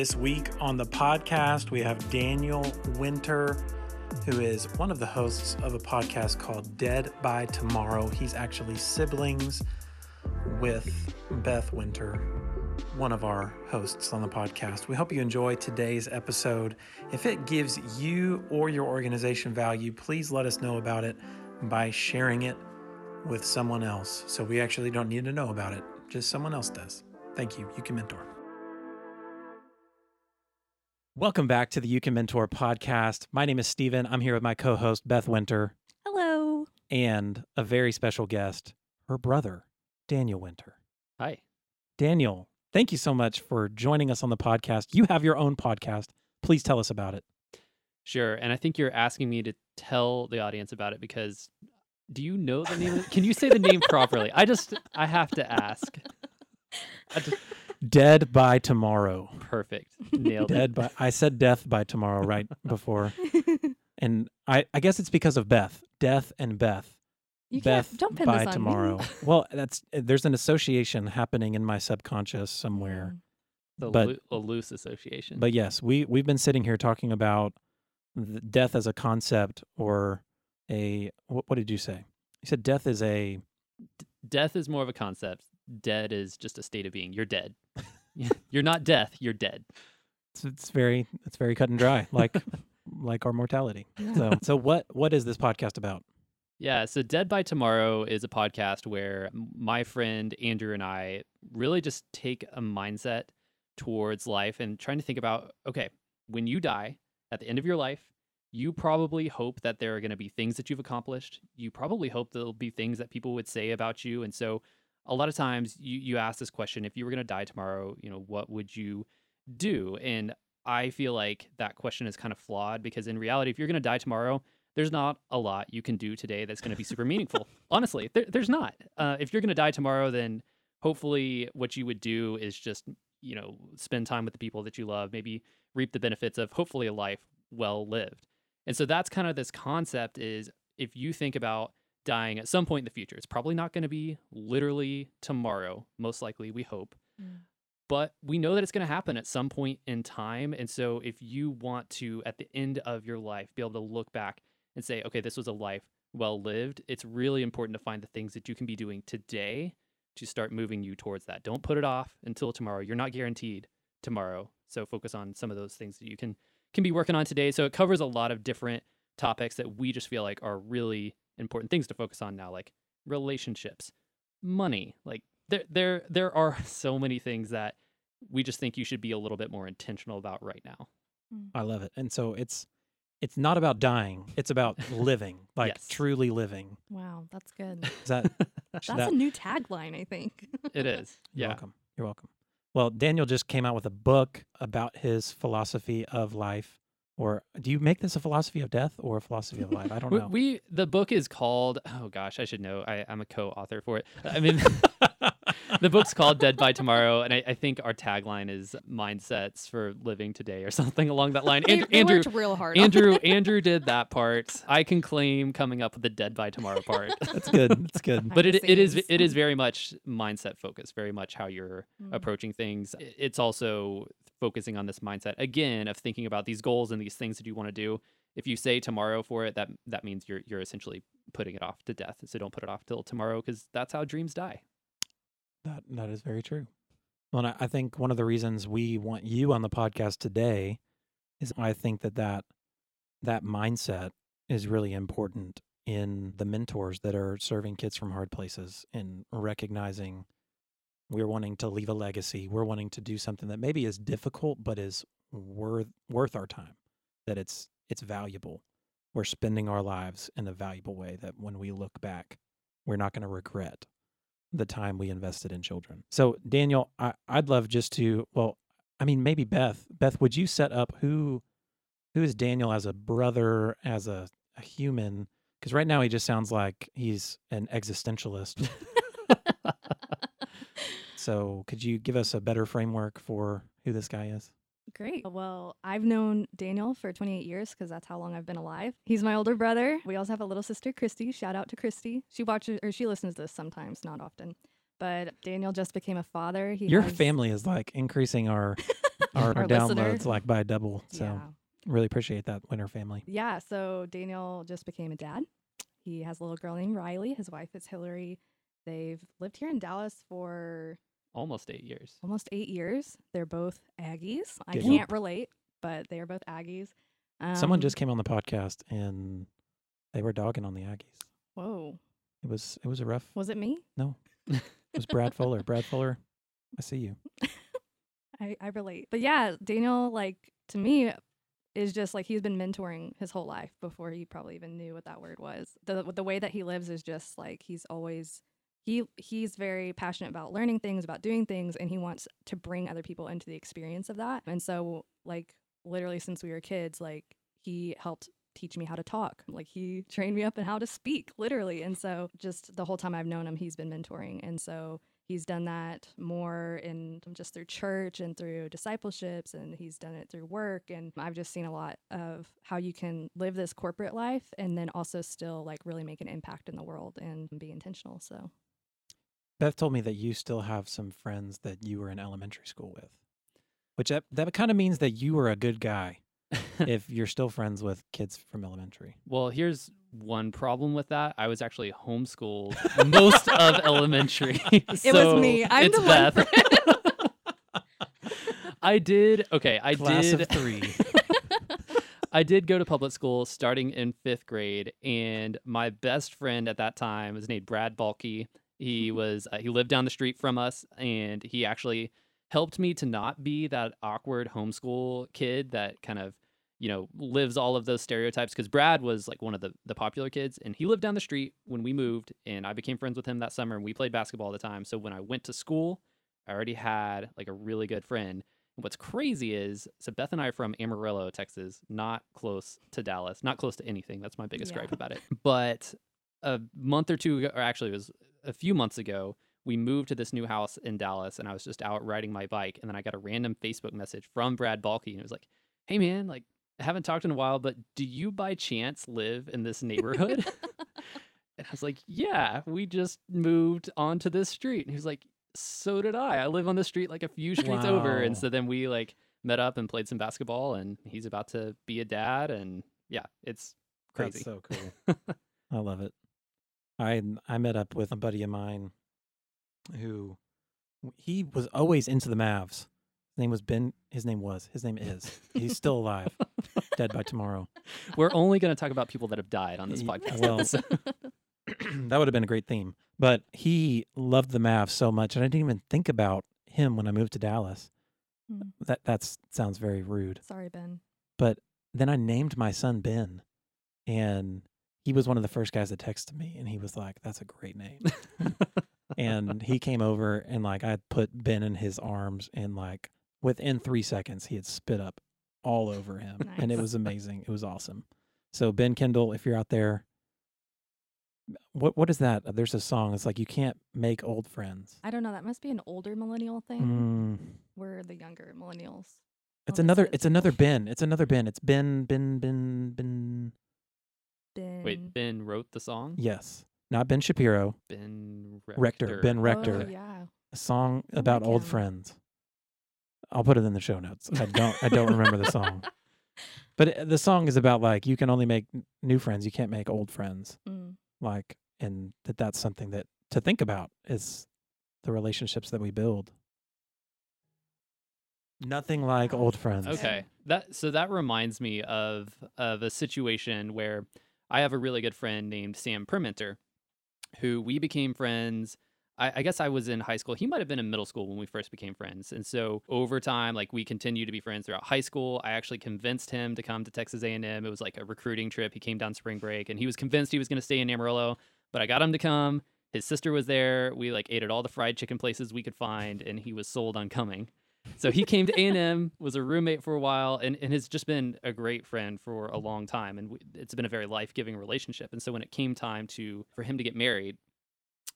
This week on the podcast, we have Daniel Winter, who is one of the hosts of a podcast called Dead by Tomorrow. He's actually siblings with Beth Winter, one of our hosts on the podcast. We hope you enjoy today's episode. If it gives you or your organization value, please let us know about it by sharing it with someone else. So we actually don't need to know about it, just someone else does. Thank you. You can mentor. Welcome back to the You Can Mentor podcast. My name is Steven. I'm here with my co host, Beth Winter, Hello. and a very special guest, her brother, Daniel Winter. Hi. Daniel, thank you so much for joining us on the podcast. You have your own podcast. Please tell us about it. Sure. And I think you're asking me to tell the audience about it because do you know the name? Can you say the name properly? I just, I have to ask. I just, Dead by Tomorrow. perfect. Nailed Dead it. by, I said death by tomorrow right before. And I, I guess it's because of Beth. Death and Beth. You Beth can't don't pin by this on tomorrow. Me. well, that's there's an association happening in my subconscious somewhere. Mm. The but- loo- a loose association. But yes, we we've been sitting here talking about th- death as a concept or a what, what did you say? You said death is a death is more of a concept. Dead is just a state of being. You're dead. you're not death. You're dead. it's, it's very it's very cut and dry like like our mortality. So so what what is this podcast about? Yeah, so Dead by Tomorrow is a podcast where my friend Andrew and I really just take a mindset towards life and trying to think about okay, when you die at the end of your life, you probably hope that there are going to be things that you've accomplished. You probably hope there'll be things that people would say about you. And so a lot of times you, you ask this question if you were going to die tomorrow, you know, what would you do? And I feel like that question is kind of flawed because in reality, if you're going to die tomorrow, there's not a lot you can do today that's going to be super meaningful. Honestly, there, there's not. Uh, if you're going to die tomorrow, then hopefully what you would do is just, you know, spend time with the people that you love, maybe reap the benefits of hopefully a life well lived. And so that's kind of this concept is if you think about dying at some point in the future, it's probably not going to be literally tomorrow, most likely, we hope Mm. but we know that it's going to happen at some point in time. And so, if you want to, at the end of your life, be able to look back and say, okay, this was a life well lived, it's really important to find the things that you can be doing today to start moving you towards that. Don't put it off until tomorrow. You're not guaranteed tomorrow. So, focus on some of those things that you can can be working on today. So, it covers a lot of different topics that we just feel like are really important things to focus on now, like relationships, money, like there there there are so many things that we just think you should be a little bit more intentional about right now. Mm. I love it. And so it's it's not about dying. It's about living, like Yes. truly living. Wow, that's good. Is that That's that- a new tagline, I think. it is. You're Yeah. welcome. You're welcome. Well, Daniel just came out with a book about his philosophy of life. Or do you make this a philosophy of death or a philosophy of life? I don't know. we the book is called oh gosh I should know I, I'm a co-author for it I mean the book's called Dead by Tomorrow and I, I think our tagline is mindsets for living today or something along that line They, Andrew they Andrew, worked real hard. Andrew. Andrew did that part I can claim coming up with the Dead by Tomorrow part That's good. That's good. but it, it is it is very much mindset focused very much how you're Mm. approaching things I- it's also focusing on this mindset again of thinking about these goals and these things that you want to do if you say tomorrow for it that that means you're you're essentially putting it off to death so don't put it off till tomorrow because that's how dreams die That that is very true. Well, I I think one of the reasons we want you on the podcast today is I think that that that mindset is really important in the mentors that are serving kids from hard places and recognizing we're wanting to leave a legacy. We're wanting to do something that maybe is difficult but is worth worth our time. That it's it's valuable. We're spending our lives in a valuable way that when we look back, we're not going to regret the time we invested in children. So, Daniel, I, I'd love just to, well, I mean, maybe Beth. Beth, would you set up who who is Daniel as a brother, as a, a human? Because right now he just sounds like he's an existentialist. so, could you give us a better framework for who this guy is? Great. Well, I've known Daniel for 28 years because that's how long I've been alive. He's my older brother. We also have a little sister, Christy. Shout out to Christy. She watches or she listens to this sometimes, not often. But Daniel just became a father. He Your has- family is like increasing our our, Our downloads listeners. like by double. So, Yeah. really appreciate that, Winter family. Yeah, so Daniel just became a dad. He has a little girl named Riley. His wife is Hillary. They've lived here in Dallas for Almost eight years. almost eight years. They're both Aggies. I can't relate, but they are both Aggies. Someone Um, just came on the podcast and they were dogging on the Aggies. Whoa, It was it was a rough. was it me? No. It was Brad Fuller. Brad Fuller, I see you. I, I relate. But yeah, Daniel, like to me, is just like he's been mentoring his whole life before he probably even knew what that word was. The the way that he lives is just like he's always he he's very passionate about learning things, about doing things, and he wants to bring other people into the experience of that. And so like literally since we were kids, like he helped teach me how to talk. Like he trained me up in how to speak, literally. And so just the whole time I've known him, he's been mentoring. And so he's done that more in just through church and through discipleships and he's done it through work and i've just seen a lot of how you can live this corporate life and then also still like really make an impact in the world and be intentional so Beth told me that you still have some friends that you were in elementary school with, which that, that kind of means that you were a good guy if you're still friends with kids from elementary. Well, here's one problem with that. I was actually homeschooled most of elementary. It was me. I'm it's the one Beth. I did. Okay, I Class did. of three. I did go to public school starting in fifth grade, and my best friend at that time was named Brad Balky. He was uh, he lived down the street from us, and he actually helped me to not be that awkward homeschool kid that kind of you know lives all of those stereotypes. Because Brad was like one of the the popular kids, and he lived down the street when we moved, and I became friends with him that summer, and we played basketball all the time. So when I went to school, I already had like a really good friend. What's crazy is, so Beth and I are from Amarillo, Texas, not close to Dallas, not close to anything. That's my biggest Yeah. gripe about it. But a month or two ago, or actually, it was a few months ago, we moved to this new house in Dallas, and I was just out riding my bike, and then I got a random Facebook message from Brad Balky, and it was like, "Hey man, like I haven't talked in a while, but do you by chance live in this neighborhood?" and I was like, "Yeah, we just moved onto this street." And he was like, so did I. I live on the street like a few streets over. And so then we like met up and played some basketball and he's about to be a dad and yeah, it's crazy. That's so cool. I love it. I I met up with a buddy of mine who he was always into the Mavs. His name was Ben. His name was. His name is. He's still alive. Dead by tomorrow. We're only going to talk about people that have died on this podcast. well, episode. that would have been a great theme. But he loved the Mavs so much, and I didn't even think about him when I moved to Dallas. Hmm. That that's sounds very rude. sorry ben But then I named my son Ben, and he was one of the first guys that texted me, and he was like, "That's a great name." and he came over and like I put Ben in his arms, and like within three seconds, he had spit up all over him, and it was amazing. It was awesome. So Ben Kendall, if you're out there, what what is that? There's a song. It's like you can't make old friends. i don't know that must be an older millennial thing Mm, we're the younger millennials it's another. It's another Ben. It's another Ben. It's Ben. Ben. Ben. Ben. Ben Wait, Ben wrote the song? Yes, not Ben Shapiro. Ben Rector. Ben Rector. oh, yeah a song about old friends. I'll put it in the show notes. I don't I don't remember the song. But it, the song is about like you can only make new friends, you can't make old friends. Mm. Like and that that's something that to think about is the relationships that we build. Nothing like old friends. Okay. That so that reminds me of of a situation where I have a really good friend named Sam Permenter, who we became friends. I, I guess I was in high school. He might have been in middle school when we first became friends. And so over time, like we continued to be friends throughout high school. I actually convinced him to come to Texas A&M. It was like a recruiting trip. He came down spring break, and he was convinced he was going to stay in Amarillo. But I got him to come. his sister was there. We like ate at all the fried chicken places we could find, and he was sold on coming. So he came to A&M, was a roommate for a while, and, and has just been a great friend for a long time. And we, it's been a very life giving relationship. And so when it came time to for him to get married,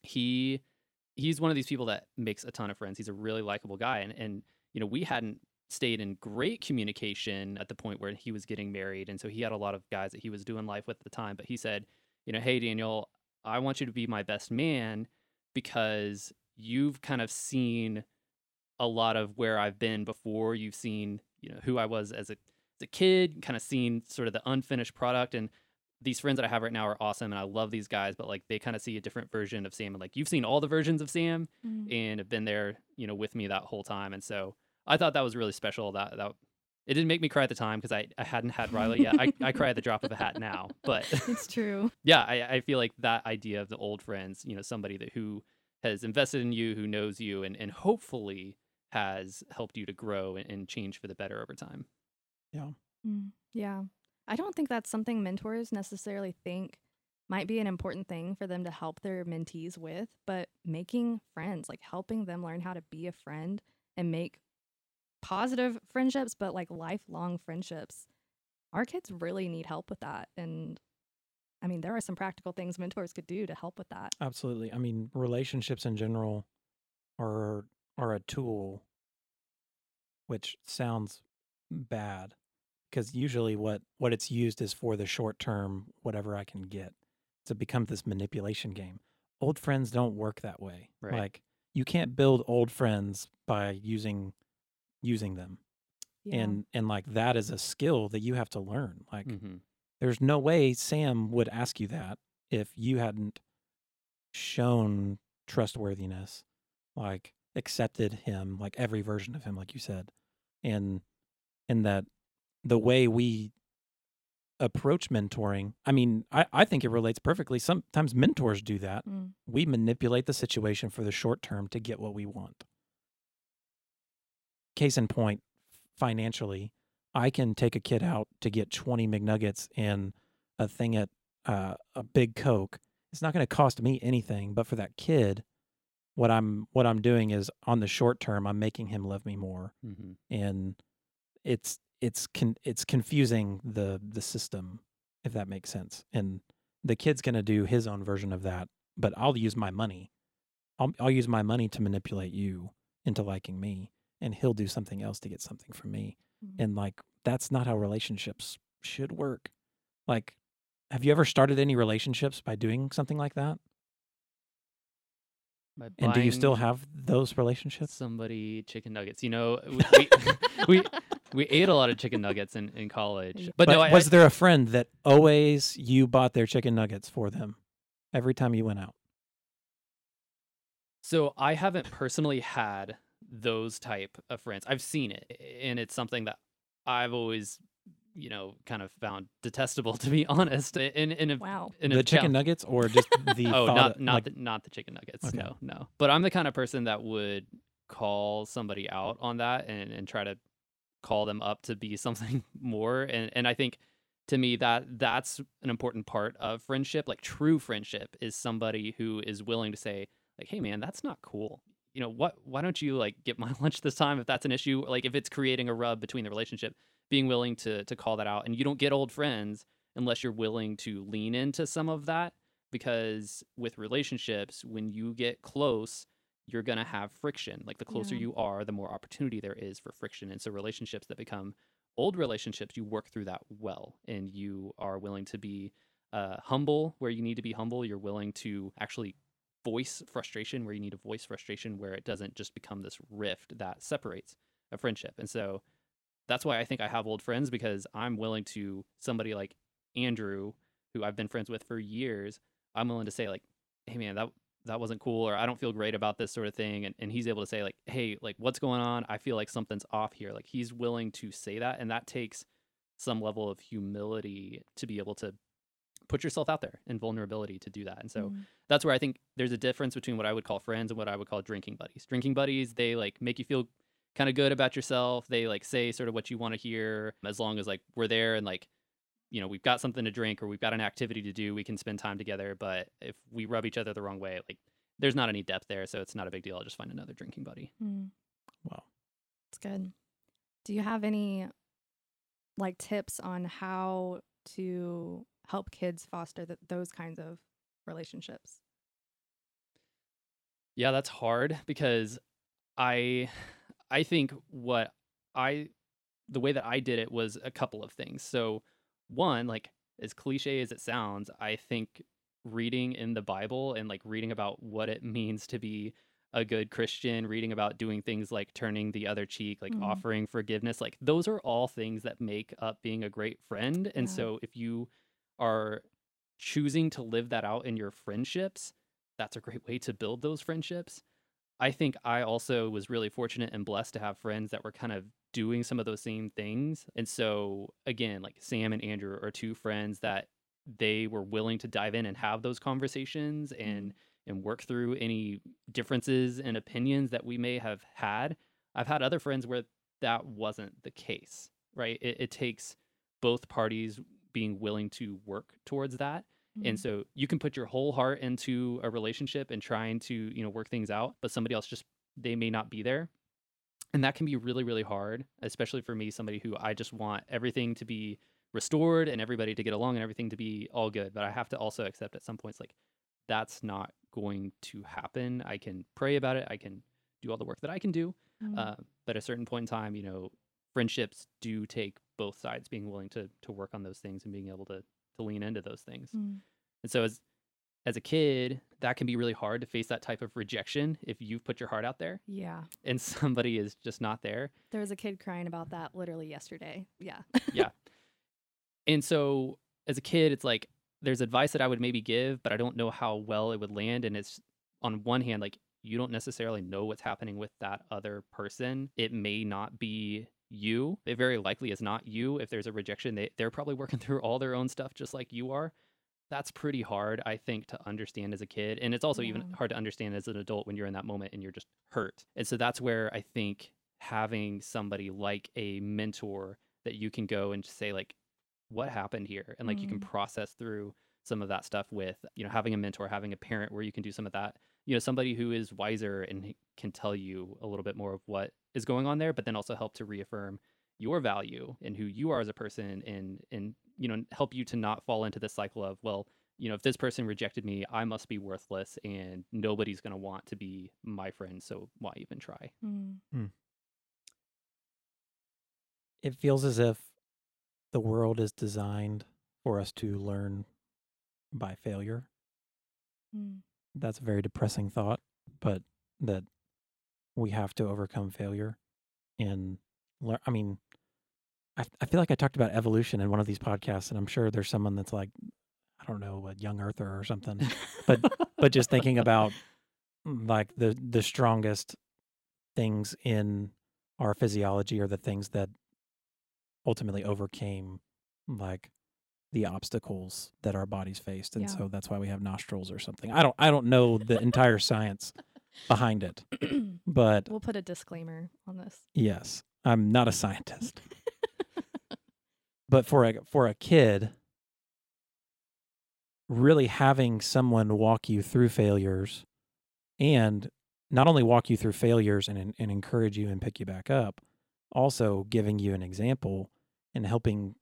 he he's one of these people that makes a ton of friends. He's a really likable guy, and and you know we hadn't stayed in great communication at the point where he was getting married, and so he had a lot of guys that he was doing life with at the time. But he said, you know, hey Daniel, I want you to be my best man because you've kind of seen a lot of where I've been before. You've seen, you know, who I was as a as a kid, kind of seen sort of the unfinished product and these friends that I have right now are awesome and I love these guys, but like they kind of see a different version of Sam and like you've seen all the versions of Sam Mm. and have been there, you know, with me that whole time. And so I thought that was really special. That that it didn't make me cry at the time because I, I hadn't had Riley yet. I, I cry at the drop of a hat now. But It's true. yeah, I, I feel like that idea of the old friends, you know, somebody that who has invested in you, who knows you, and, and hopefully has helped you to grow and, and change for the better over time. Mm, yeah. I don't think that's something mentors necessarily think might be an important thing for them to help their mentees with, but making friends, like helping them learn how to be a friend and make positive friendships, but like lifelong friendships. Our kids really need help with that. And I mean, there are some practical things mentors could do to help with that. Absolutely. I mean, relationships in general are are a tool which sounds bad because usually what what it's used is for the short term whatever I can get. To become this manipulation game. Old friends don't work that way. Right. Like you can't build old friends by using using them. Yeah. And and like that is a skill that you have to learn. Like Mm-hmm. there's no way Sam would ask you that if you hadn't shown trustworthiness, like accepted him, like every version of him, like you said, and and that the way we approach mentoring, I mean, I, I think it relates perfectly. Sometimes mentors do that. Mm, We manipulate the situation for the short term to get what we want. Case in point, financially, I can take a kid out to get 20 McNuggets and a thing at uh, a big Coke. It's not going to cost me anything, but for that kid, what I'm what I'm doing is on the short term, I'm making him love me more, Mm-hmm. and it's it's con- it's confusing the the system, if that makes sense. And the kid's to do his own version of that, but I'll use my money. I'll I'll use my money to manipulate you into liking me, and he'll do something else to get something from me mhm. and like that's not how relationships should work like have you ever started any relationships by doing something like that and do you still have those relationships somebody chicken nuggets? You know, we we, we, we ate a lot of chicken nuggets in, in college, but, no, I, was I- there a friend that always you bought their chicken nuggets for them every time you went out So I haven't personally had those type of friends. I've seen it, and it's something that I've always, you know, kind of found detestable to be honest. In in a, Wow. in a the chicken chal- nuggets or just the oh, not of, not like, the, not the chicken nuggets. Okay. No, no. But I'm the kind of person that would call somebody out on that and and try to call them up to be something more. And and I think to me that that's an important part of friendship. Like true friendship is somebody who is willing to say like, "Hey, man, that's not cool." You know what? Why don't you like get my lunch this time if that's an issue? Like if it's creating a rub between the relationship, being willing to to call that out. And you don't get old friends unless you're willing to lean into some of that because with relationships when you get close you're going to have friction like the closer Yeah. you are the more opportunity there is for friction and so relationships that become old relationships you work through that well and you are willing to be uh, humble where you need to be humble you're willing to actually voice frustration where you need to voice frustration where it doesn't just become this rift that separates a friendship and so that's why i think i have old friends because i'm willing to somebody like andrew who i've been friends with for years i'm willing to say like hey man that that wasn't cool or i don't feel great about this sort of thing and, and he's able to say like hey like what's going on i feel like something's off here like he's willing to say that and that takes some level of humility to be able to put yourself out there and vulnerability to do that and so Mm. that's where I think there's a difference between what I would call friends and what I would call drinking buddies. Drinking buddies, they like make you feel kind of good about yourself. They like say sort of what you want to hear as long as like we're there and like you know we've got something to drink or we've got an activity to do we can spend time together but if we rub each other the wrong way like there's not any depth there so it's not a big deal i'll just find another drinking buddy Mm, Wow. That's good. Do you have any like tips on how to help kids foster th- those kinds of relationships? yeah that's hard because i i think what i the way that i did it was a couple of things so one like as cliche as it sounds i think reading in the bible and like reading about what it means to be a good christian reading about doing things like turning the other cheek like Mhm. offering forgiveness like those are all things that make up being a great friend and Yeah. so if you are choosing to live that out in your friendships that's a great way to build those friendships I think I also was really fortunate and blessed to have friends that were kind of doing some of those same things. And so, again, like Sam and Andrew are two friends that they were willing to dive in and have those conversations mm-hmm. and and work through any differences and opinions that we may have had. I've had other friends where that wasn't the case, right? It, it takes both parties being willing to work towards that and Mm. so you can put your whole heart into a relationship and trying to you know work things out but somebody else just they may not be there and that can be really really hard especially for me somebody who i just want everything to be restored and everybody to get along and everything to be all good but i have to also accept at some points like that's not going to happen i can pray about it i can do all the work that i can do Mm. uh, but at a certain point in time you know friendships do take both sides being willing to to work on those things and being able to to lean into those things Mm. and so as as a kid, that can be really hard to face that type of rejection if you've put your heart out there Yeah. and somebody is just not there. There was a kid crying about that literally yesterday. Yeah. Yeah. And so as a kid, it's like there's advice that I would maybe give, but I don't know how well it would land. And it's on one hand, like you don't necessarily know what's happening with that other person. It may not be you. It very likely is not you. If there's a rejection, they, they're probably working through all their own stuff just like you are. That's pretty hard, I think, to understand as a kid. And it's also even hard to understand as an adult when you're in that moment and you're just hurt. And so that's where I think having somebody like a mentor that you can go and just say, like, what happened here? And like you can Mm. process through some of that stuff with, you know, having a mentor, having a parent where you can do some of that. You know, somebody who is wiser and can tell you a little bit more of what is going on there, but then also help to reaffirm your value and who you are as a person and and you know help you to not fall into this cycle of well you know if this person rejected me i must be worthless and nobody's going to want to be my friend so why even try Mm. It feels as if the world is designed for us to learn by failure. Mm. That's a very depressing thought, but that we have to overcome failure and learn. I mean, I, I feel like I talked about evolution in one of these podcasts, and I'm sure there's someone that's like, I don't know, a young earther or something. But- but just thinking about mm, like the the strongest things in our physiology are the things that ultimately overcame like the obstacles that our bodies faced and Yeah. so that's why we have nostrils or something i don't i don't know the entire science behind it. But we'll put a disclaimer on this. yes i'm not a scientist. But for a for a kid really having someone walk you through failures and not only walk you through failures and and encourage you and pick you back up also giving you an example and helping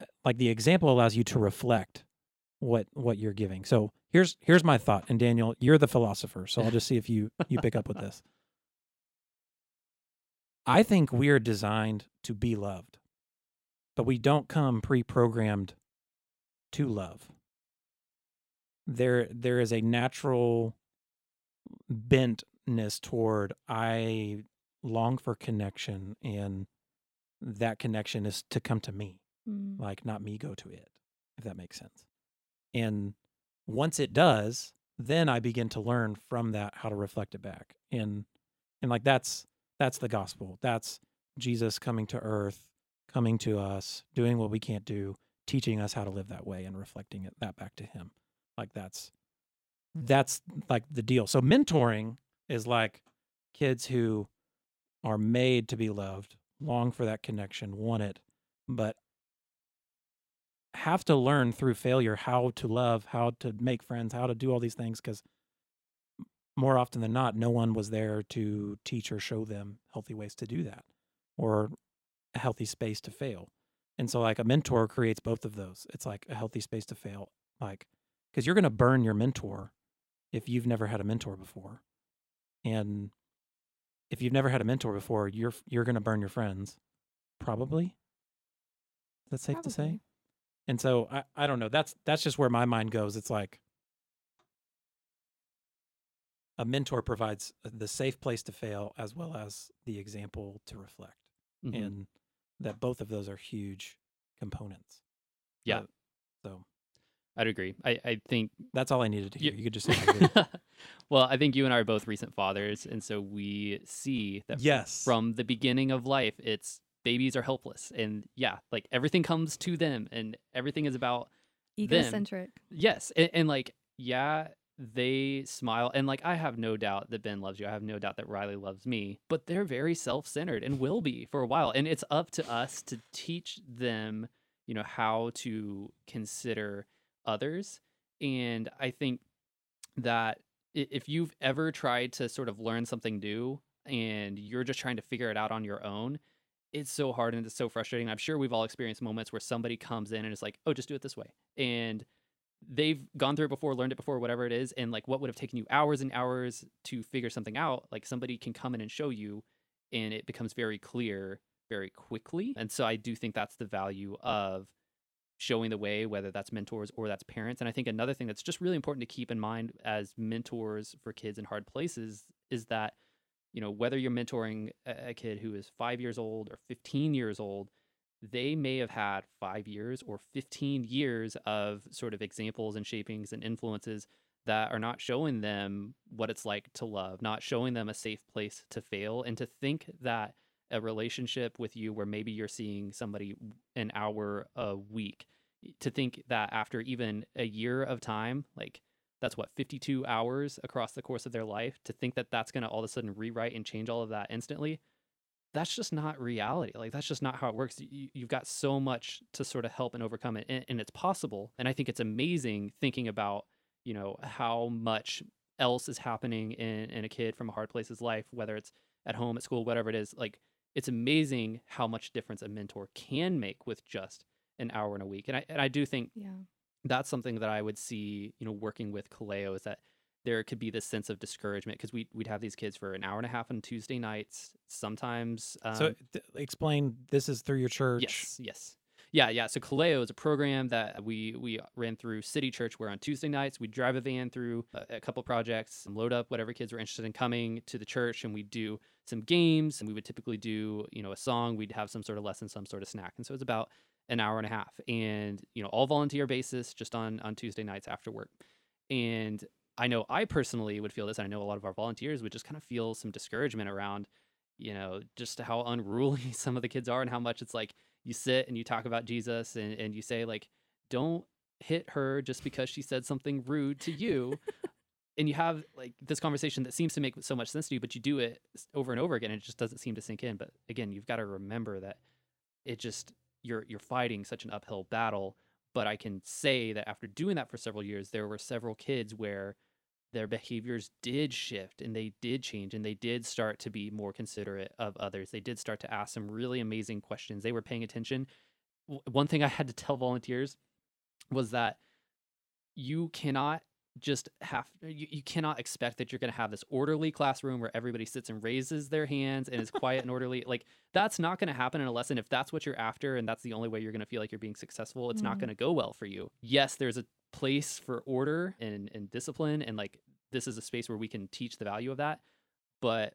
uh, like the example allows you to reflect what what you're giving. So here's here's my thought and daniel you're the philosopher so i'll just see if you you pick up with this. I think we are designed to be loved but we don't come pre-programmed to love. There there is a natural bentness toward i long for connection and that connection is to come to me Mm. like not me go to it if that makes sense. And once it does then i begin to learn from that how to reflect it back and and like that's that's the gospel. That's jesus coming to earth coming to us doing what we can't do teaching us how to live that way and reflecting it that back to him. Like that's that's like the deal. So mentoring is like kids who are made to be loved long for that connection want it but have to learn through failure how to love, how to make friends, how to do all these things because more often than not, no one was there to teach or show them healthy ways to do that or a healthy space to fail. And so, like, a mentor creates both of those. It's like a healthy space to fail, like, because you're going to burn your mentor if you've never had a mentor before. And if you've never had a mentor before, you're you're going to burn your friends, probably. Is that safe to say? And so I, I don't know. That's that's just where my mind goes. It's like a mentor provides the safe place to fail as well as the example to reflect. Mhm. And that both of those are huge components. Yeah. Uh, so I'd agree. I, I think that's all I needed to hear. You- You could just say well, I think you and I are both recent fathers, and so we see that yes. from the beginning of life, it's babies are helpless, and yeah, like everything comes to them, and everything is about Egocentric. yes, and, and like yeah, they smile, and like I have no doubt that Ben loves you. I have no doubt that Riley loves me, but they're very self-centered and will be for a while, and it's up to us to teach them, you know, how to consider others, and I think that if you've ever tried to sort of learn something new and you're just trying to figure it out on your own, it's so hard and it's so frustrating. I'm sure we've all experienced moments where somebody comes in and it's like, "Oh, just do it this way," and they've gone through it before, learned it before, whatever it is, and like what would have taken you hours and hours to figure something out, like somebody can come in and show you, and it becomes very clear very quickly. And so I do think that's the value of showing the way, whether that's mentors or that's parents. And I think another thing that's just really important to keep in mind as mentors for kids in hard places is that, you know, whether you're mentoring a, kid who is five years old or 15 years old, they may have had five years or 15 years of sort of examples and shapings and influences that are not showing them what it's like to love, not showing them a safe place to fail, and to think that a relationship with you where maybe you're seeing somebody an hour a week to think that after even a year of time like that's what 52 hours across the course of their life to think that that's going to all of a sudden rewrite and change all of that instantly that's just not reality like that's just not how it works you, you've got so much to sort of help and overcome it and, and it's possible and i think it's amazing thinking about you know how much else is happening in, in a kid from a hard place's life whether it's at home at school whatever it is like it's amazing how much difference a mentor can make with just an hour in a week. And I and I do think Yeah. That's something that I would see, you know, working with Kaleo is that there could be this sense of discouragement because we we'd have these kids for an hour and a half on Tuesday nights. Sometimes, um, so th- explain this is through your church. Yes, yes. Yeah, yeah. So Kaleo is a program that we we ran through City Church where on Tuesday nights we'd drive a van through a, a couple projects and load up whatever kids were interested in coming to the church and we'd do some games and we would typically do, you know, a song, we'd have some sort of lesson, some sort of snack. And so it's about an hour and a half and, you know, all volunteer basis just on on Tuesday nights after work. And I know I personally would feel this. and I know a lot of our volunteers would just kind of feel some discouragement around, you know, just how unruly some of the kids are and how much it's like you sit and you talk about Jesus and, and you say, like, don't hit her just because she said something rude to you. and you have like this conversation that seems to make so much sense to you, but you do it over and over again. And it just doesn't seem to sink in. But again, you've got to remember that it just, you're, you're fighting such an uphill battle. But I can say that after doing that for several years, there were several kids where their behaviors did shift and they did change and they did start to be more considerate of others. They did start to ask some really amazing questions. They were paying attention. One thing I had to tell volunteers was that you cannot just have you, you cannot expect that you're going to have this orderly classroom where everybody sits and raises their hands and is quiet and orderly. Like that's not going to happen in a lesson. If that's what you're after and that's the only way you're going to feel like you're being successful it's not Mhm. going to go well for you. Yes there's a place for order and, and discipline and like this is a space where we can teach the value of that but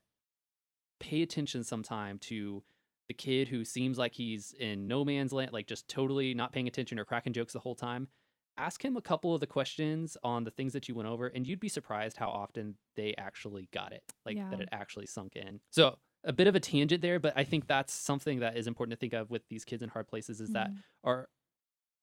pay attention sometime to the kid who seems like he's in no man's land like just totally not paying attention or cracking jokes the whole time ask him a couple of the questions on the things that you went over and you'd be surprised how often they actually got it like that it actually sunk in. So a bit of a tangent there but i think that's something that is important to think of with these kids in hard places is that Mhm. our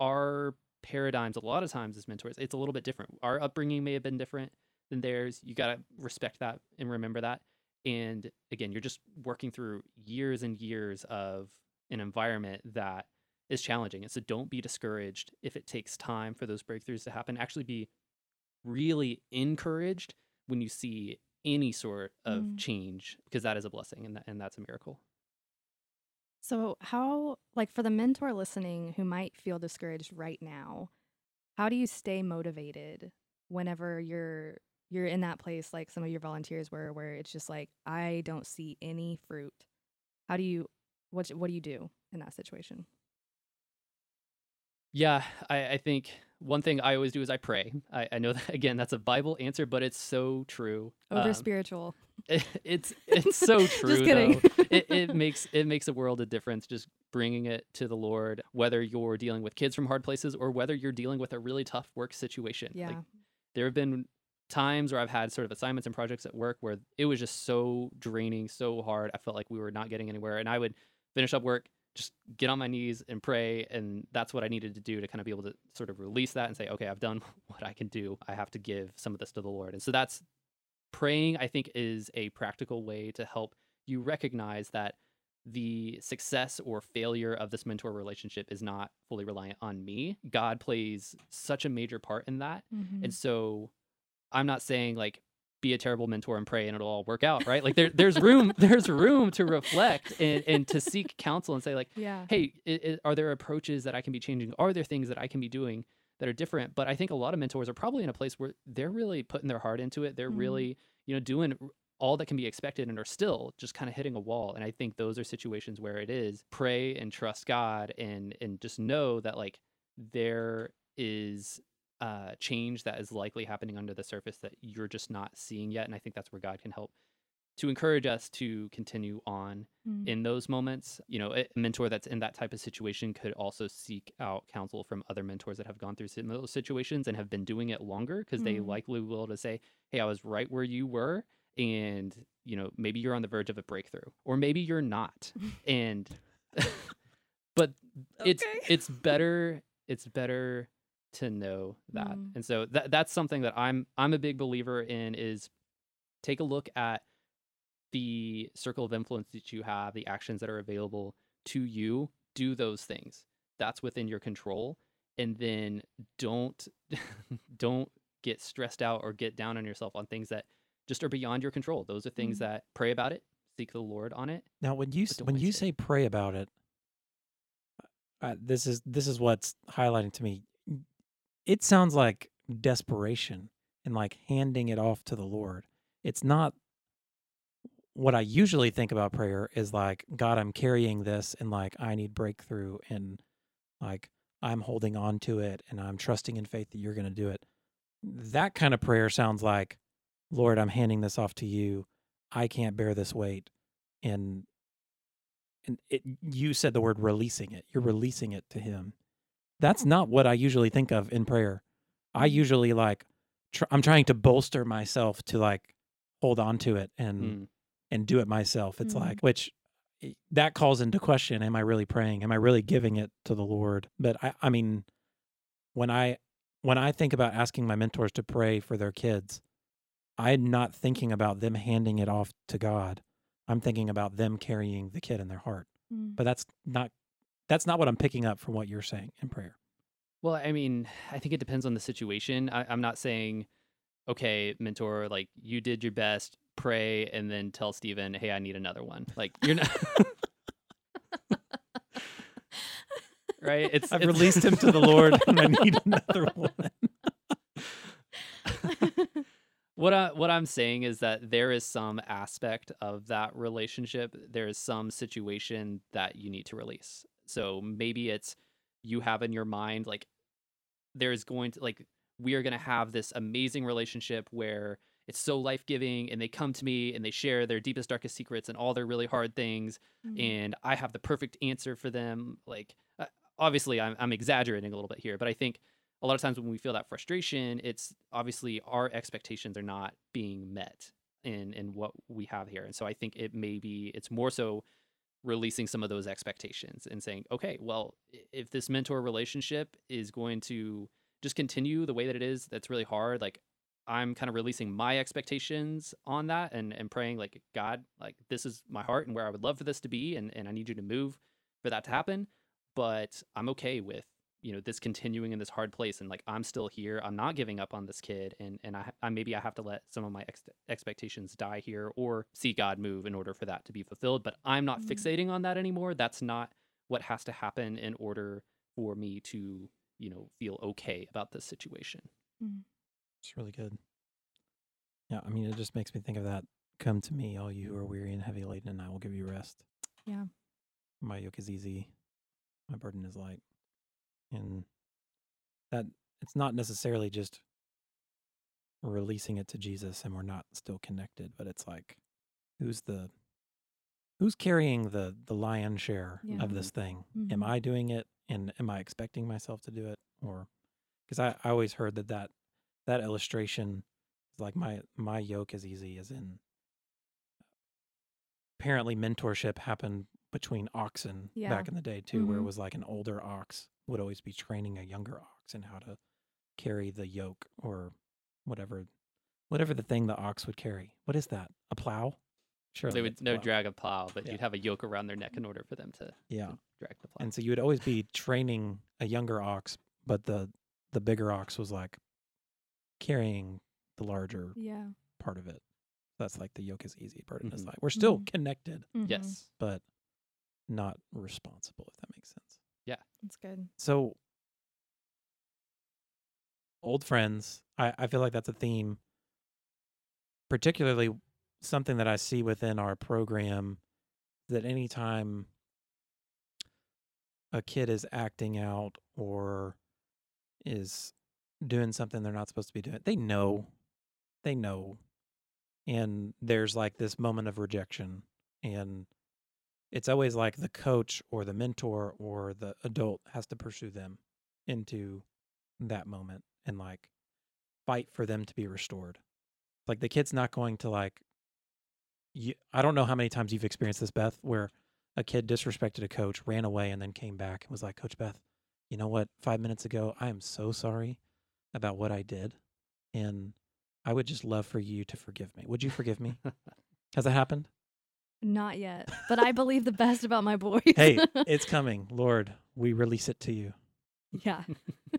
our paradigms a lot of times as mentors it's a little bit different. Our upbringing may have been different than theirs. You got to respect that and remember that. And again you're just working through years and years of an environment that is challenging. And so don't be discouraged if it takes time for those breakthroughs to happen. Actually be really encouraged when you see any sort of Mm. change because that is a blessing and, that, and that's a miracle. So, how, like, for the mentor listening who might feel discouraged right now, how do you stay motivated whenever you're you're in that place like some of your volunteers were where it's just like I don't see any fruit. How do you what what do you do in that situation? Yeah, I, I think one thing I always do is I pray. I, I know that again that's a Bible answer, but it's so true. Over Um, spiritual. it- it's it's so true. Just kidding. It, it makes it makes a world of difference just bringing it to the Lord, whether you're dealing with kids from hard places or whether you're dealing with a really tough work situation. yeah. Like there have been times where I've had sort of assignments and projects at work where it was just so draining, so hard. I felt like we were not getting anywhere. And I would finish up work, just get on my knees and pray. And that's what I needed to do to kind of be able to sort of release that and say, okay, I've done what I can do. I have to give some of this to the Lord. And so that's praying, I think, is a practical way to help you recognize that the success or failure of this mentor relationship is not fully reliant on me. God plays such a major part in that. Mhm. And so I'm not saying like be a terrible mentor and pray and it'll all work out, right? Like there there's room there's room to reflect and, and to seek counsel and say like, yeah. hey, i i are there approaches that I can be changing? Are there things that I can be doing that are different? But I think a lot of mentors are probably in a place where they're really putting their heart into it. They're Mhm. really, you know, doing all that can be expected and are still just kind of hitting a wall. And I think those are situations where it is pray and trust God and and just know that like there is uh, change that is likely happening under the surface that you're just not seeing yet. And I think that's where God can help to encourage us to continue on Mm. in those moments. You know, a mentor that's in that type of situation could also seek out counsel from other mentors that have gone through similar situations and have been doing it longer because they Mm. likely will to say, "Hey, I was right where you were." And you know, maybe you're on the verge of a breakthrough, or maybe you're not. and but it's Okay. it's better it's better to know that. Mm. And so that that's something that I'm I'm a big believer in is take a look at the circle of influence that you have, the actions that are available to you, do those things. That's within your control. And then don't don't get stressed out or get down on yourself on things that just are beyond your control. Those are things Mhm. that pray about it, seek the Lord on it. Now, when you But s- don't when waste you it. say pray about it, uh, this is this is what's highlighting to me. It sounds like desperation and like handing it off to the Lord. It's not what I usually think about prayer is like God, I'm carrying this and like I need breakthrough and like I'm holding on to it and I'm trusting in faith that you're going to do it. That kind of prayer sounds like, Lord, I'm handing this off to you. I can't bear this weight and and it, you said the word releasing it. You're mm-hmm. releasing it to him. That's not what I usually think of in prayer. I Mhm. usually like tr- I'm trying to bolster myself to like hold on to it and Mm. and do it myself. It's Mhm. like which that calls into question am I really praying? Am I really giving it to the Lord? But I I mean when I when I think about asking my mentors to pray for their kids, I'm not thinking about them handing it off to God. I'm thinking about them carrying the kid in their heart. Mm. But that's not that's not what I'm picking up from what you're saying in prayer. Well, I mean, I think it depends on the situation. I, I'm not saying, okay, mentor, like you did your best, pray, and then tell Steven, hey, I need another one. Like you're not right. It's I've it's- released him to the Lord and I need another one. what I what I'm saying is that there is some aspect of that relationship. There is some situation that you need to release. So maybe it's you have in your mind like there's going to like we are going to have this amazing relationship where it's so life-giving and they come to me and they share their deepest darkest secrets and all their really hard things Mm. and I have the perfect answer for them. Like, uh, obviously, I'm, I'm exaggerating a little bit here, but I think a lot of times when we feel that frustration, it's obviously our expectations are not being met in in what we have here, and so I think it may be it's more so releasing some of those expectations and saying, okay, well, if this mentor relationship is going to just continue the way that it is, that's really hard. Like, I'm kind of releasing my expectations on that and, and praying like God, like this is my heart and where I would love for this to be and, and I need you to move for that to happen. but I'm okay with you know this continuing in this hard place and like i'm still here i'm not giving up on this kid and and i, I maybe i have to let some of my ex- expectations die here or see god move in order for that to be fulfilled but i'm not Mhm. fixating on that anymore that's not what has to happen in order for me to you know feel okay about this situation mm-hmm. It's really good. Yeah, I mean, it just makes me think of that. Come to me, all you who are weary and heavy laden, and I will give you rest. Yeah. My yoke is easy, my burden is light. And that it's not necessarily just releasing it to Jesus and we're not still connected, but it's like who's the who's carrying the the lion's share Yeah. of this thing? Am Mhm. I doing it and am I expecting myself to do it or because I, I always heard that that that illustration is like my my yoke is easy as in apparently mentorship happened between oxen Yeah. back in the day too where it Mhm. was like an older ox would always be training a younger ox in how to carry the yoke or whatever whatever the thing the ox would carry what is that a plow sure they would no drag a plow but Yeah. you'd have a yoke around their neck in order for them to, yeah to drag the plow and so you would always be training a younger ox but the the bigger ox was like carrying the larger Yeah. part of it that's like the yoke is easy burden is Mhm. light we're still Mhm. connected yes but not responsible if that makes sense Yeah. That's good. so old friends i i feel like that's a theme particularly something that i see within our program that anytime a kid is acting out or is doing something they're not supposed to be doing they know they know and there's like this moment of rejection and it's always like the coach or the mentor or the adult has to pursue them into that moment and like fight for them to be restored. Like the kid's not going to like you, i don't know how many times you've experienced this beth where a kid disrespected a coach ran away and then came back and was like coach beth you know what? Five minutes ago i am so sorry about what i did and i would just love for you to forgive me. Would you forgive me? Has that happened Not yet, but I believe the best about my boys. hey it's coming lord we release it to you yeah.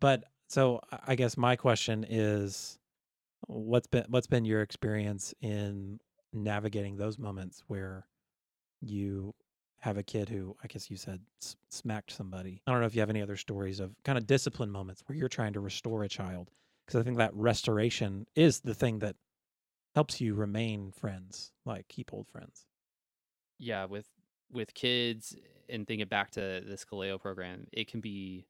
but so I- i guess my question is what's been what's been your experience in navigating those moments where you have a kid who i guess you said s- smacked somebody i don't know if you have any other stories of kind of discipline moments where you're trying to restore a child because i think that restoration is the thing that helps you remain friends like keep old friends. Yeah with with kids eh, and thinking back to this kaleo program it can be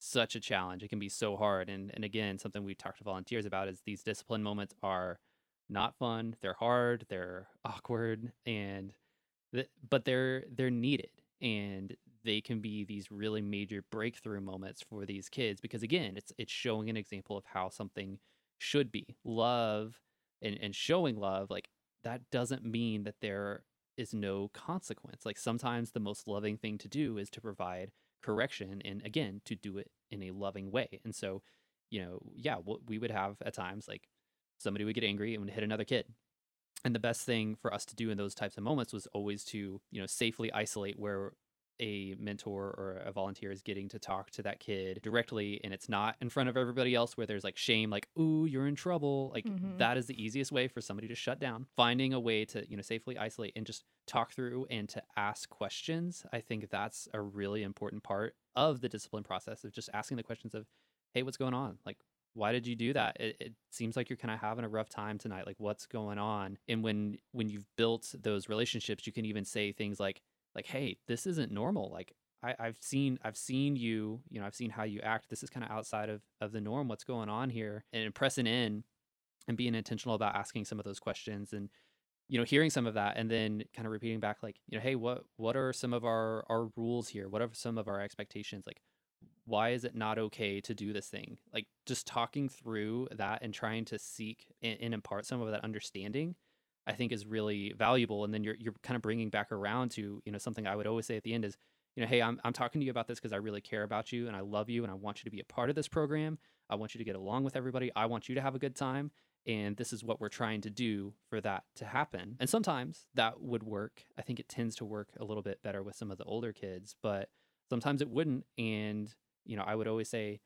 such a challenge it can be so hard and and again something we talked to volunteers about is these discipline moments are not fun they're hard they're awkward and th- but they're they're needed and they can be these really major breakthrough moments for these kids because again it's it's showing an example of how something should be. Love and and showing love like that doesn't mean that there is no consequence. Like sometimes the most loving thing to do is to provide correction and again to do it in a loving way. And so you know yeah what we would have at times like somebody would get angry and would hit another kid. And the best thing for us to do in those types of moments was always to you know safely isolate where a mentor or a volunteer is getting to talk to that kid directly and it's not in front of everybody else where there's like shame like ooh you're in trouble. Like Mhm. that is the easiest way for somebody to shut down. Finding a way to you know safely isolate and just talk through and to ask questions i think that's a really important part of the discipline process of just asking the questions of hey what's going on? Like why did you do that? It, it seems like you're kind of having a rough time tonight. Like what's going on? And when when you've built those relationships you can even say things like like hey this isn't normal. Like I, i've seen i've seen you you know i've seen how you act. This is kind of outside of of the norm what's going on here and pressing in and being intentional about asking some of those questions and you know hearing some of that and then kind of repeating back like you know hey what what are some of our our rules here? What are some of our expectations? Like why is it not okay to do this thing? Like just talking through that and trying to seek and, and impart some of that understanding i think is really valuable and then you're you're kind of bringing back around to you know something i would always say at the end is you know hey i'm, I'm talking to you about this because i really care about you and i love you and i want you to be a part of this program i want you to get along with everybody i want you to have a good time and this is what we're trying to do for that to happen. And sometimes that would work. I think it tends to work a little bit better with some of the older kids, but sometimes it wouldn't. And, you know, I would always say,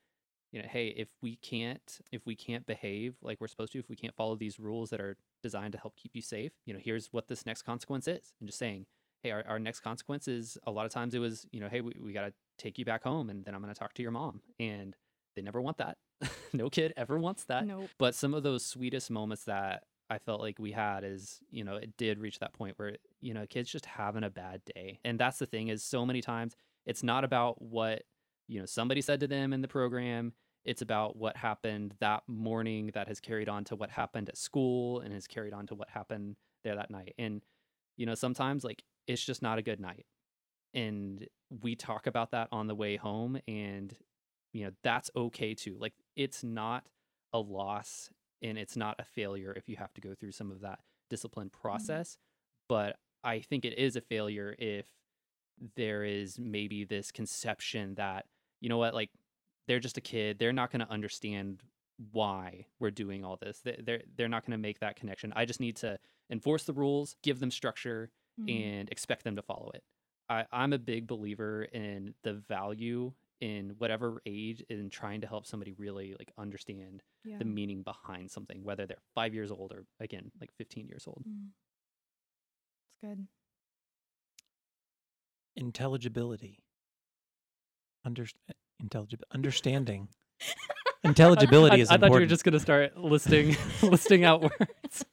you know, hey, if we can't if we can't behave like we're supposed to, if we can't follow these rules that are designed to help keep you safe, you know, here's what this next consequence is. And just saying, hey, our, our next consequence is a lot of times it was, you know, hey, we, we got to take you back home and then I'm going to talk to your mom. And they never want that. no kid ever wants that. Nope. But some of those sweetest moments that I felt like we had is, you know, it did reach that point where, you know, kids just having a bad day. And that's the thing is so many times it's not about what, you know, somebody said to them in the program. It's about what happened that morning that has carried on to what happened at school and has carried on to what happened there that night. And, you know, sometimes like it's just not a good night. And we talk about that on the way home and you know that's okay too like it's not a loss and it's not a failure if you have to go through some of that discipline mm-hmm. process but i think it is a failure if there is maybe this conception that you know what like they're just a kid they're not going to understand why we're doing all this They- they're they're not going to make that connection i just need to enforce the rules give them structure Mhm. and expect them to follow it I, i'm a big believer in the value in whatever age in trying to help somebody really like understand yeah. the meaning behind something whether they're five years old or again like 15 years old Mm. It's good. Intelligibility. Under, intelligible understanding. Intelligibility I, is I thought you were just going to start listing listing out words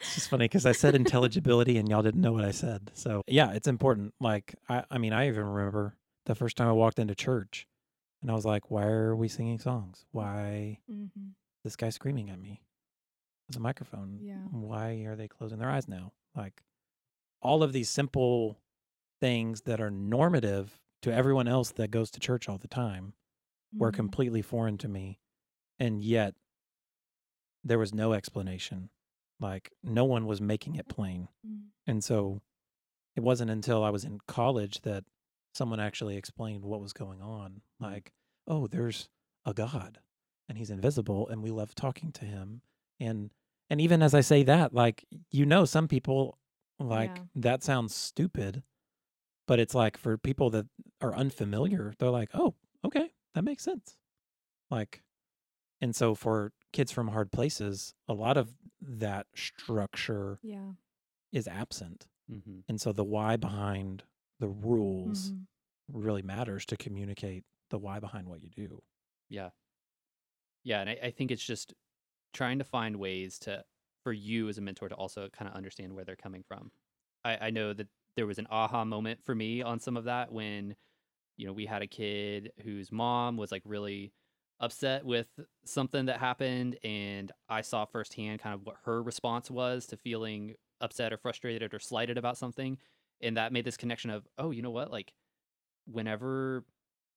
It's just funny because I said intelligibility and y'all didn't know what I said. So yeah, it's important. Like I, I mean, I even remember the first time I walked into church, and I was like, "Why are we singing songs? Why Mm-hmm. this guy screaming at me? There's a microphone. Yeah. Why are they closing their eyes now? Like all of these simple things that are normative to everyone else that goes to church all the time were Mm-hmm. completely foreign to me, and yet there was no explanation. Like no one was making it plain. Mm. And so it wasn't until I was in college that someone actually explained what was going on. Like, oh, there's a God and he's invisible and we love talking to him. And and even as I say that, like you know some people like Yeah. that sounds stupid, but it's like for people that are unfamiliar, they're like, "Oh, okay, that makes sense." Like and so for kids from hard places, a lot of that structure Yeah. is absent. hmm And so the why behind the rules Mhm. really matters to communicate the why behind what you do. Yeah. Yeah. And I, I think it's just trying to find ways to, for you as a mentor to also kind of understand where they're coming from. I, I know that there was an aha moment for me on some of that when, you know, we had a kid whose mom was like really upset with something that happened. And I saw firsthand kind of what her response was to feeling upset or frustrated or slighted about something. And that made this connection of, oh, you know what? Like, whenever,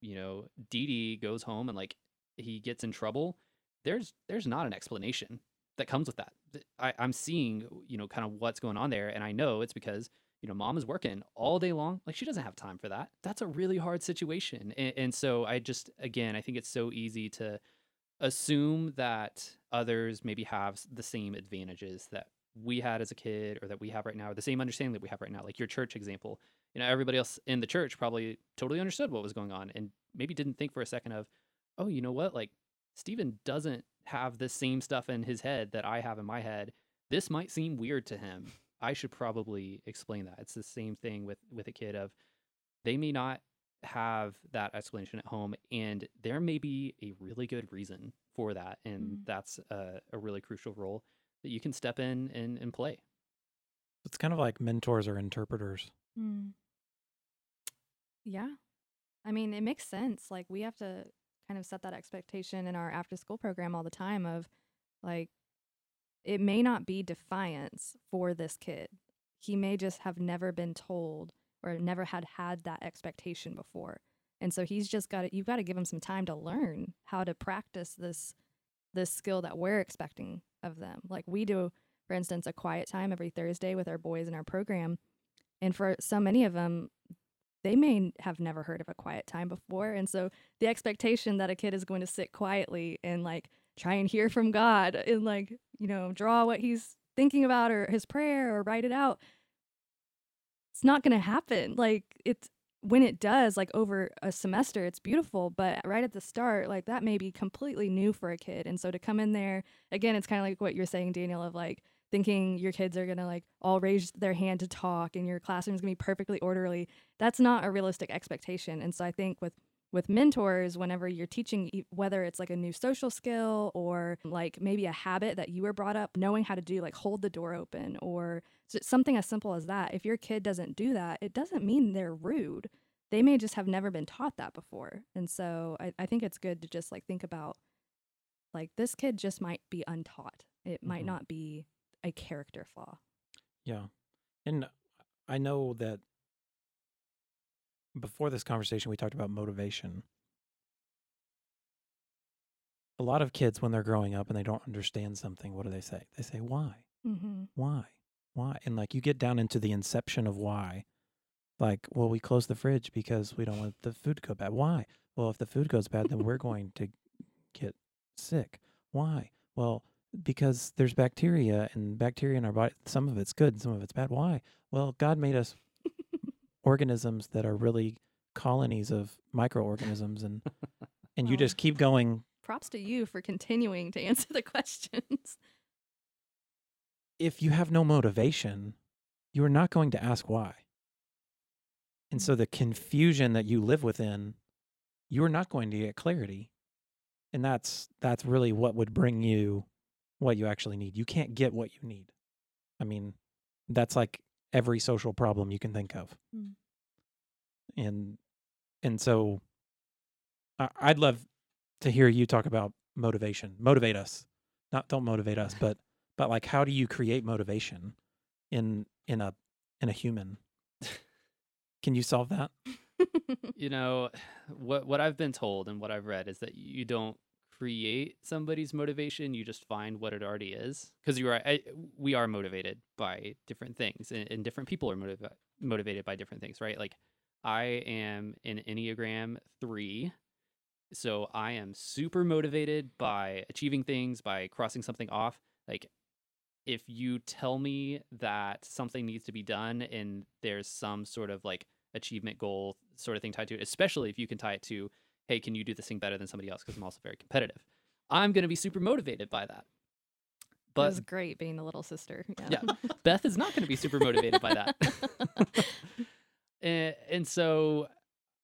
you know, Dee goes home and like he gets in trouble, there's there's not an explanation that comes with that. I, I'm seeing, you know, kind of what's going on there, and I know it's because you know mom is working all day long. Like she doesn't have time for that. That's a really hard situation, and, and so I just again I think it's so easy to assume that others maybe have the same advantages that we had as a kid or that we have right now or the same understanding that we have right now like your church example you know everybody else in the church probably totally understood what was going on and maybe didn't think for a second of oh you know what like Stephen doesn't have the same stuff in his head that I have in my head this might seem weird to him I should probably explain that it's the same thing with with a kid of they may not have that explanation at home and there may be a really good reason for that and Mhm. that's a, a really crucial role that you can step in and, and play It's kind of like mentors or interpreters. Mm. Yeah. I mean, it makes sense. Like, we have to kind of set that expectation in our after school program all the time of like, it may not be defiance for this kid. He may just have never been told or never had had that expectation before. And so he's just got to, you've got to give him some time to learn how to practice this, this skill that we're expecting of them. Like we do, for instance, a quiet time every Thursday with our boys in our program. And for so many of them, they may have never heard of a quiet time before. And so the expectation that a kid is going to sit quietly and like try and hear from God and like you know, draw what he's thinking about or his prayer or write it out. It's not going to happen. Like it's when it does, like over a semester, it's beautiful. But right at the start, like that may be completely new for a kid. And so to come in there, again, it's kind of like what you're saying, Daniel, of like thinking your kids are going to like all raise their hand to talk and your classroom's going to be perfectly orderly. That's not a realistic expectation. And so I think with with mentors whenever you're teaching whether it's like a new social skill or like maybe a habit that you were brought up knowing how to do like hold the door open or something as simple as that if your kid doesn't do that it doesn't mean they're rude they may just have never been taught that before and so I, I think it's good to just like think about like this kid just might be untaught it might Mhm. not be a character flaw Yeah. And I know that before this conversation, we talked about motivation. A lot of kids, when they're growing up and they don't understand something, what do they say? They say, why? mm-hmm. Why? Why? And like you get down into the inception of why. Like, well, we close the fridge because we don't want the food to go bad. Why? Well, if the food goes bad, then we're going to get sick. Why? Well, because there's bacteria and bacteria in our body. Some of it's good, some of it's bad. Why? Well, God made us organisms that are really colonies of microorganisms, and and you just keep going. props to you for continuing to answer the questions If you have no motivation, you are not going to ask why. And so mm. the confusion that you live within, you are not going to get clarity. And that's that's really what would bring you what you actually need. You can't get what you need. I mean, that's like every social problem you can think of. Mm. And and so I, I'd love to hear you talk about motivation. Motivate us. Not don't motivate us, but but like how do you create motivation in in a in a human? Can you solve that? you know what what i've been told and what i've read is that you don't create somebody's motivation you just find what it already is. Because you're I, we are motivated by different things and, and different people are motiva- motivated by different things right? Like i am an enneagram 3 so i am super motivated by achieving things by crossing something off. Like if you tell me that something needs to be done and there's some sort of like achievement goal sort of thing tied to it, especially if you can tie it to, hey, can you do this thing better than somebody else? Because I'm also very competitive. I'm going to be super motivated by that. But it was great being the little sister Yeah. Beth is not going to be super motivated by that. and, eh, and so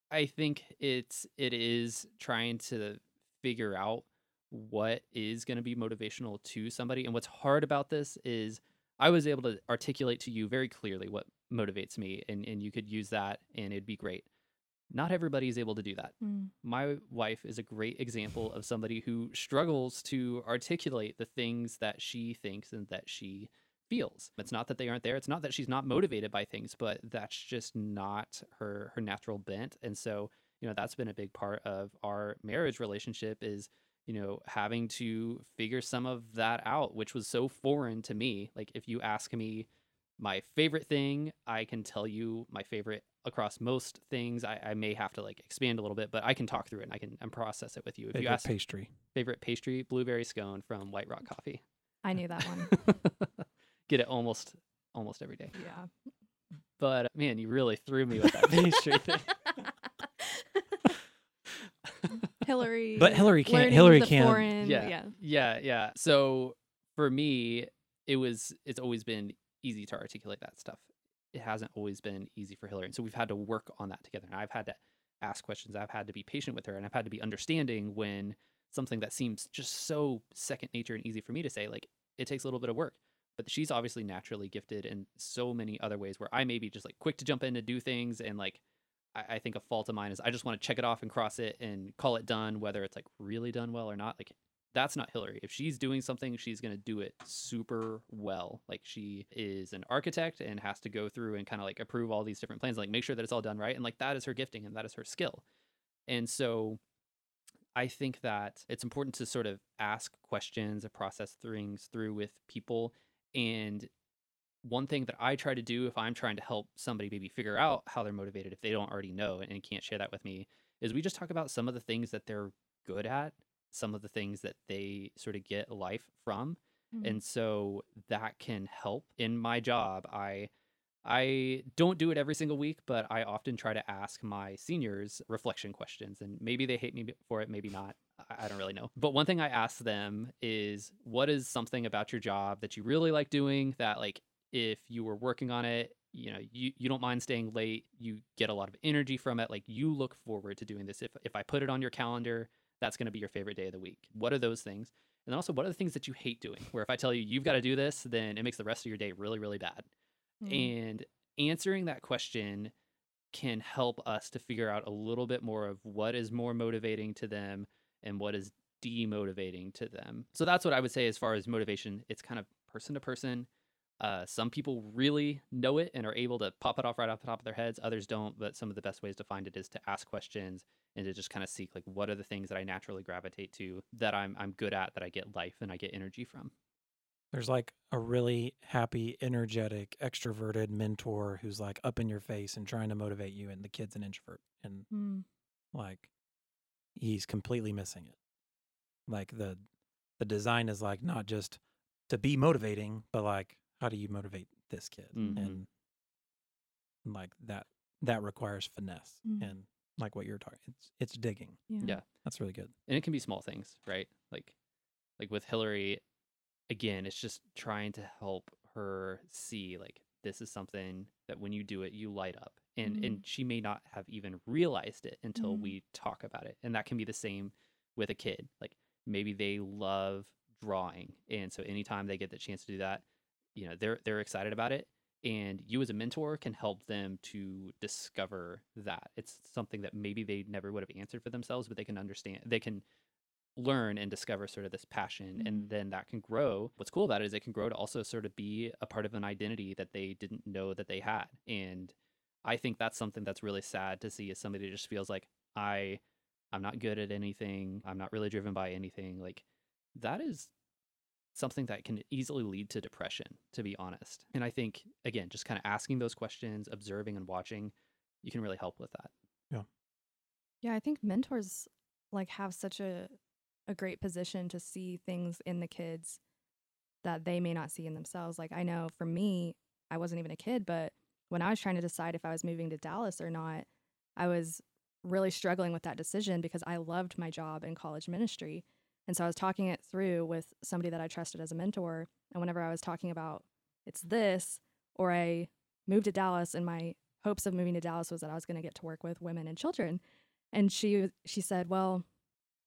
I think it's it is trying to figure out what is going to be motivational to somebody. And what's hard about this is I was able to articulate to you very clearly what motivates me, and, and you could use that and it'd be great. Not everybody is able to do that. Mm. My wife is a great example of somebody who struggles to articulate the things that she thinks and that she feels. It's not that they aren't there. It's not that she's not motivated by things, but that's just not her her natural bent. And so, you know, that's been a big part of our marriage relationship is, you know, having to figure some of that out, which was so foreign to me. Like if you ask me my favorite thing, I can tell you my favorite across most things. I, I may have to like expand a little bit, but I can talk through it and I can and process it with you. If you ask pastry. favorite pastry, blueberry scone from White Rock Coffee. I knew that one. Get it almost almost every day. Yeah. But uh, man, you really threw me with that pastry thing. Hillary. But Hillary can't- Hillary can't- Foreign, Yeah. yeah. Yeah, yeah. So for me, it was it's always been easy to articulate that stuff. It hasn't always been easy for Hillary. And so we've had to work on that together. And I've had to ask questions. I've had to be patient with her and I've had to be understanding when something that seems just so second nature and easy for me to say, like it takes a little bit of work. But she's obviously naturally gifted in so many other ways where I may be just like quick to jump in to do things and like I, I think a fault of mine is I just want to check it off and cross it and call it done, whether it's like really done well or not. Like that's not Hillary. If she's doing something, she's going to do it super well. Like she is an architect and has to go through and kind of like approve all these different plans, like make sure that it's all done right. And like that is her gifting and that is her skill. And so I think that it's important to sort of ask questions and process things through with people. And one thing that I try to do if I'm trying to help somebody maybe figure out how they're motivated, if they don't already know and can't share that with me, is we just talk about some of the things that they're good at, some of the things that they sort of get life from. Mm. and so that can help in my job i i don't do it every single week but i often try to ask my seniors reflection questions and maybe they hate me for it maybe not i, I don't really know but one thing i ask them is what is something about your job that you really like doing that like if you were working on it you know you, you don't mind staying late you get a lot of energy from it like you look forward to doing this if, if i put it on your calendar that's going to be your favorite day of the week what are those things and also, what are the things that you hate doing? Where if I tell you you've got to do this, then it makes the rest of your day really, really bad. Mm. And answering that question can help us to figure out a little bit more of what is more motivating to them and what is demotivating to them. So that's what I would say as far as motivation. It's kind of person to person. Uh, some people really know it and are able to pop it off right off the top of their heads. Others don't. But some of the best ways to find it is to ask questions and to just kind of seek like what are the things that I naturally gravitate to that I'm I'm good at that I get life and I get energy from. There's like a really happy, energetic, extroverted mentor who's like up in your face and trying to motivate you, and the kid's an introvert, and Mm. like he's completely missing it. Like the the design is like not just to be motivating, but like how do you motivate this kid? Mhm. And like that that requires finesse Mm. and like what you're talking it's it's digging. Yeah. Yeah. That's really good. and it can be small things right like like with hillary again it's just trying to help her see like this is something that when you do it you light up and and she may not have even realized it until Mhm. we talk about it and that can be the same with a kid like maybe they love drawing and so anytime they get the chance to do that you know they're they're excited about it and you as a mentor can help them to discover that. It's something that maybe they never would have answered for themselves but they can understand they can learn and discover sort of this passion and mm-hmm. then that can grow. What's cool about it is it can grow to also sort of be a part of an identity that they didn't know that they had and i think that's something that's really sad to see as somebody just feels like i i'm not good at anything i'm not really driven by anything like that is something that can easily lead to depression to be honest and i think again just kind of asking those questions observing and watching you can really help with that Yeah, Yeah. I think mentors like have such a a great position to see things in the kids that they may not see in themselves. Like I know for me, I wasn't even a kid, but when I was trying to decide if I was moving to Dallas or not, I was really struggling with that decision because I loved my job in college ministry. And so I was talking it through with somebody that I trusted as a mentor. And whenever I was talking about it's this, or I moved to Dallas, and my hopes of moving to Dallas was that I was going to get to work with women and children. And she she said, "Well,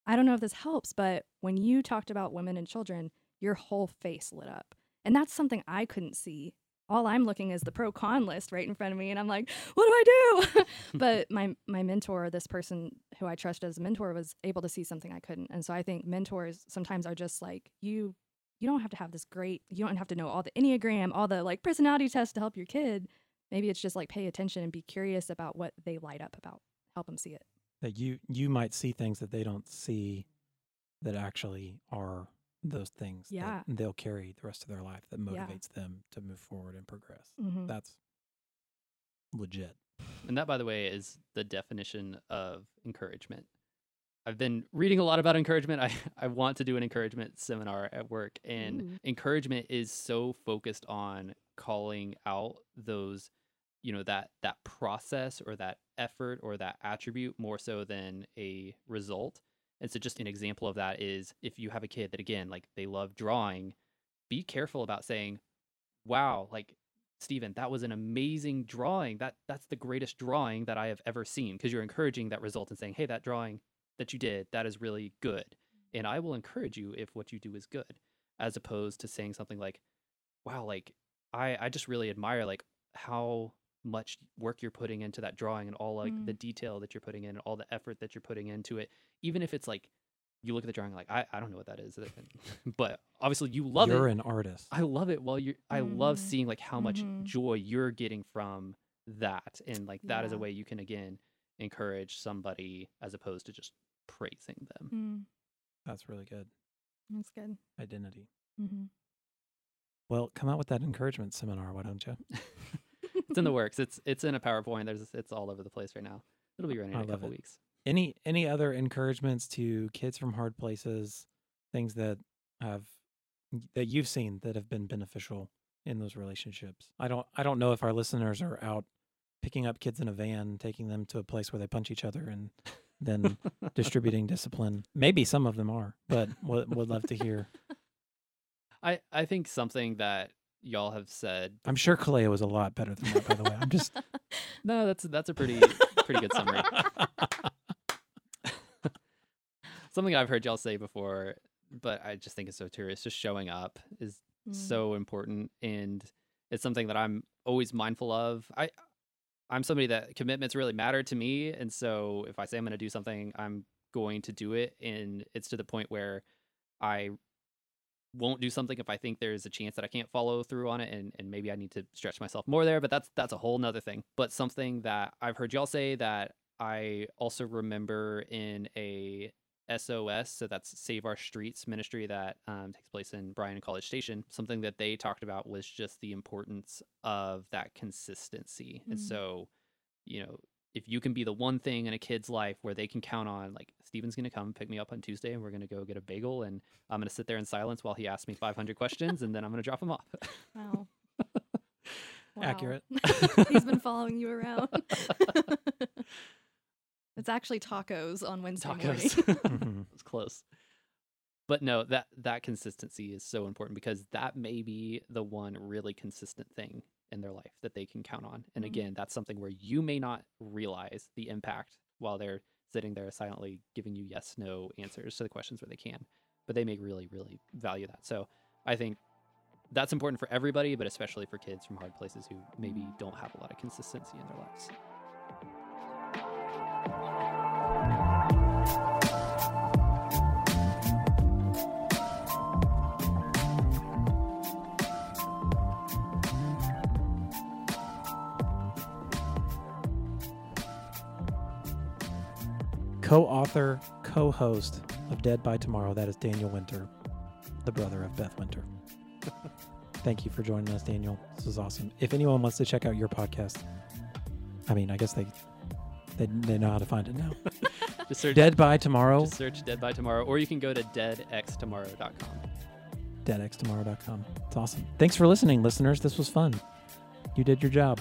I don't know if this helps, but when you talked about women and children, your whole face lit up. And that's something I couldn't see. All I'm looking is the pro con list right in front of me and I'm like, what do I do? but my my mentor, this person who I trusted as a mentor was able to see something I couldn't. And so I think mentors sometimes are just like you you don't have to have this great you don't have to know all the enneagram, all the like personality tests to help your kid. Maybe it's just like pay attention and be curious about what they light up about. Help them see it. That you you might see things that they don't see that actually are those things Yeah. that they'll carry the rest of their life that Yeah. motivates them to move forward and progress. Mm-hmm. That's legit. And that, by the way, is the definition of encouragement. I've been reading a lot about encouragement. I, I want to do an encouragement seminar at work, and Ooh. encouragement is so focused on calling out those, you know, that that process or that effort or that attribute more so than a result. And so, just an example of that is if you have a kid that again, like they love drawing, be careful about saying, "Wow, like Stephen, that was an amazing drawing. That that's the greatest drawing that I have ever seen." Because you're encouraging that result and saying, "Hey, that drawing that you did, that is really good." Mm-hmm. And I will encourage you if what you do is good, as opposed to saying something like, "Wow, like I I just really admire like how much work you're putting into that drawing and all like Mm. the detail that you're putting in and all the effort that you're putting into it, even if it's like you look at the drawing like I, I don't know what that is, but obviously you love it. You're an artist. I love it. Well, you're I love Mhm. seeing like how much Mhm. joy you're getting from that, and like that is a way you can again encourage somebody as opposed to just praising them. Mm, That's really good. that's good. Identity. Mm-hmm. Well, come out with that encouragement seminar, why don't you? It's in the works. It's it's in a PowerPoint. There's it's all over the place right now. It'll be running in I a couple it. weeks. Any any other encouragements to kids from hard places, things that have that you've seen that have been beneficial in those relationships? I don't I don't know if our listeners are out picking up kids in a van, taking them to a place where they punch each other and then distributing discipline. Maybe some of them are, but would, would love to hear. I I think something that y'all have said. I'm sure Kaleo was a lot better than that, by the way. I'm just No, that's that's a pretty pretty good summary. Something I've heard y'all say before, but I just think it's so true. It's just showing up is Mm. so important and it's something that I'm always mindful of. I I'm somebody that commitments really matter to me and so if I say I'm going to do something, I'm going to do it and it's to the point where I won't do something if I think there's a chance that I can't follow through on it and, and maybe I need to stretch myself more there, but that's that's a whole nother thing. But something that I've heard y'all say that I also remember in a SOS, so that's Save Our Streets ministry that um, takes place in Bryan College Station. Something that they talked about was just the importance of that consistency. And Mm. so, you know, if you can be the one thing in a kid's life where they can count on, like, Steven's going to come pick me up on Tuesday and we're going to go get a bagel and I'm going to sit there in silence while he asks me 500 questions and then I'm going to drop him off. Wow. Wow. Accurate. He's been following you around. it's actually tacos on Wednesday. Tacos. Mhm. it's close. But no, that that consistency is so important because that may be the one really consistent thing in their life that they can count on. And Mhm. again, that's something where you may not realize the impact while they're sitting there silently giving you yes no answers to the questions where they can. But they may really really value that. So, I think that's important for everybody, but especially for kids from hard places who maybe don't have a lot of consistency in their lives. Co-author, co-host of Dead by Tomorrow. That is Daniel Winter, the brother of Beth Winter. Thank you for joining us, Daniel. This is awesome. If anyone wants to check out your podcast, I mean, I guess they they, they know how to find it now. Just search Dead by Tomorrow, Just search Dead by Tomorrow, or you can go to deadxtomorrow.com. deadxtomorrow.com. It's awesome. Thanks for listening, listeners. This was fun. You did your job.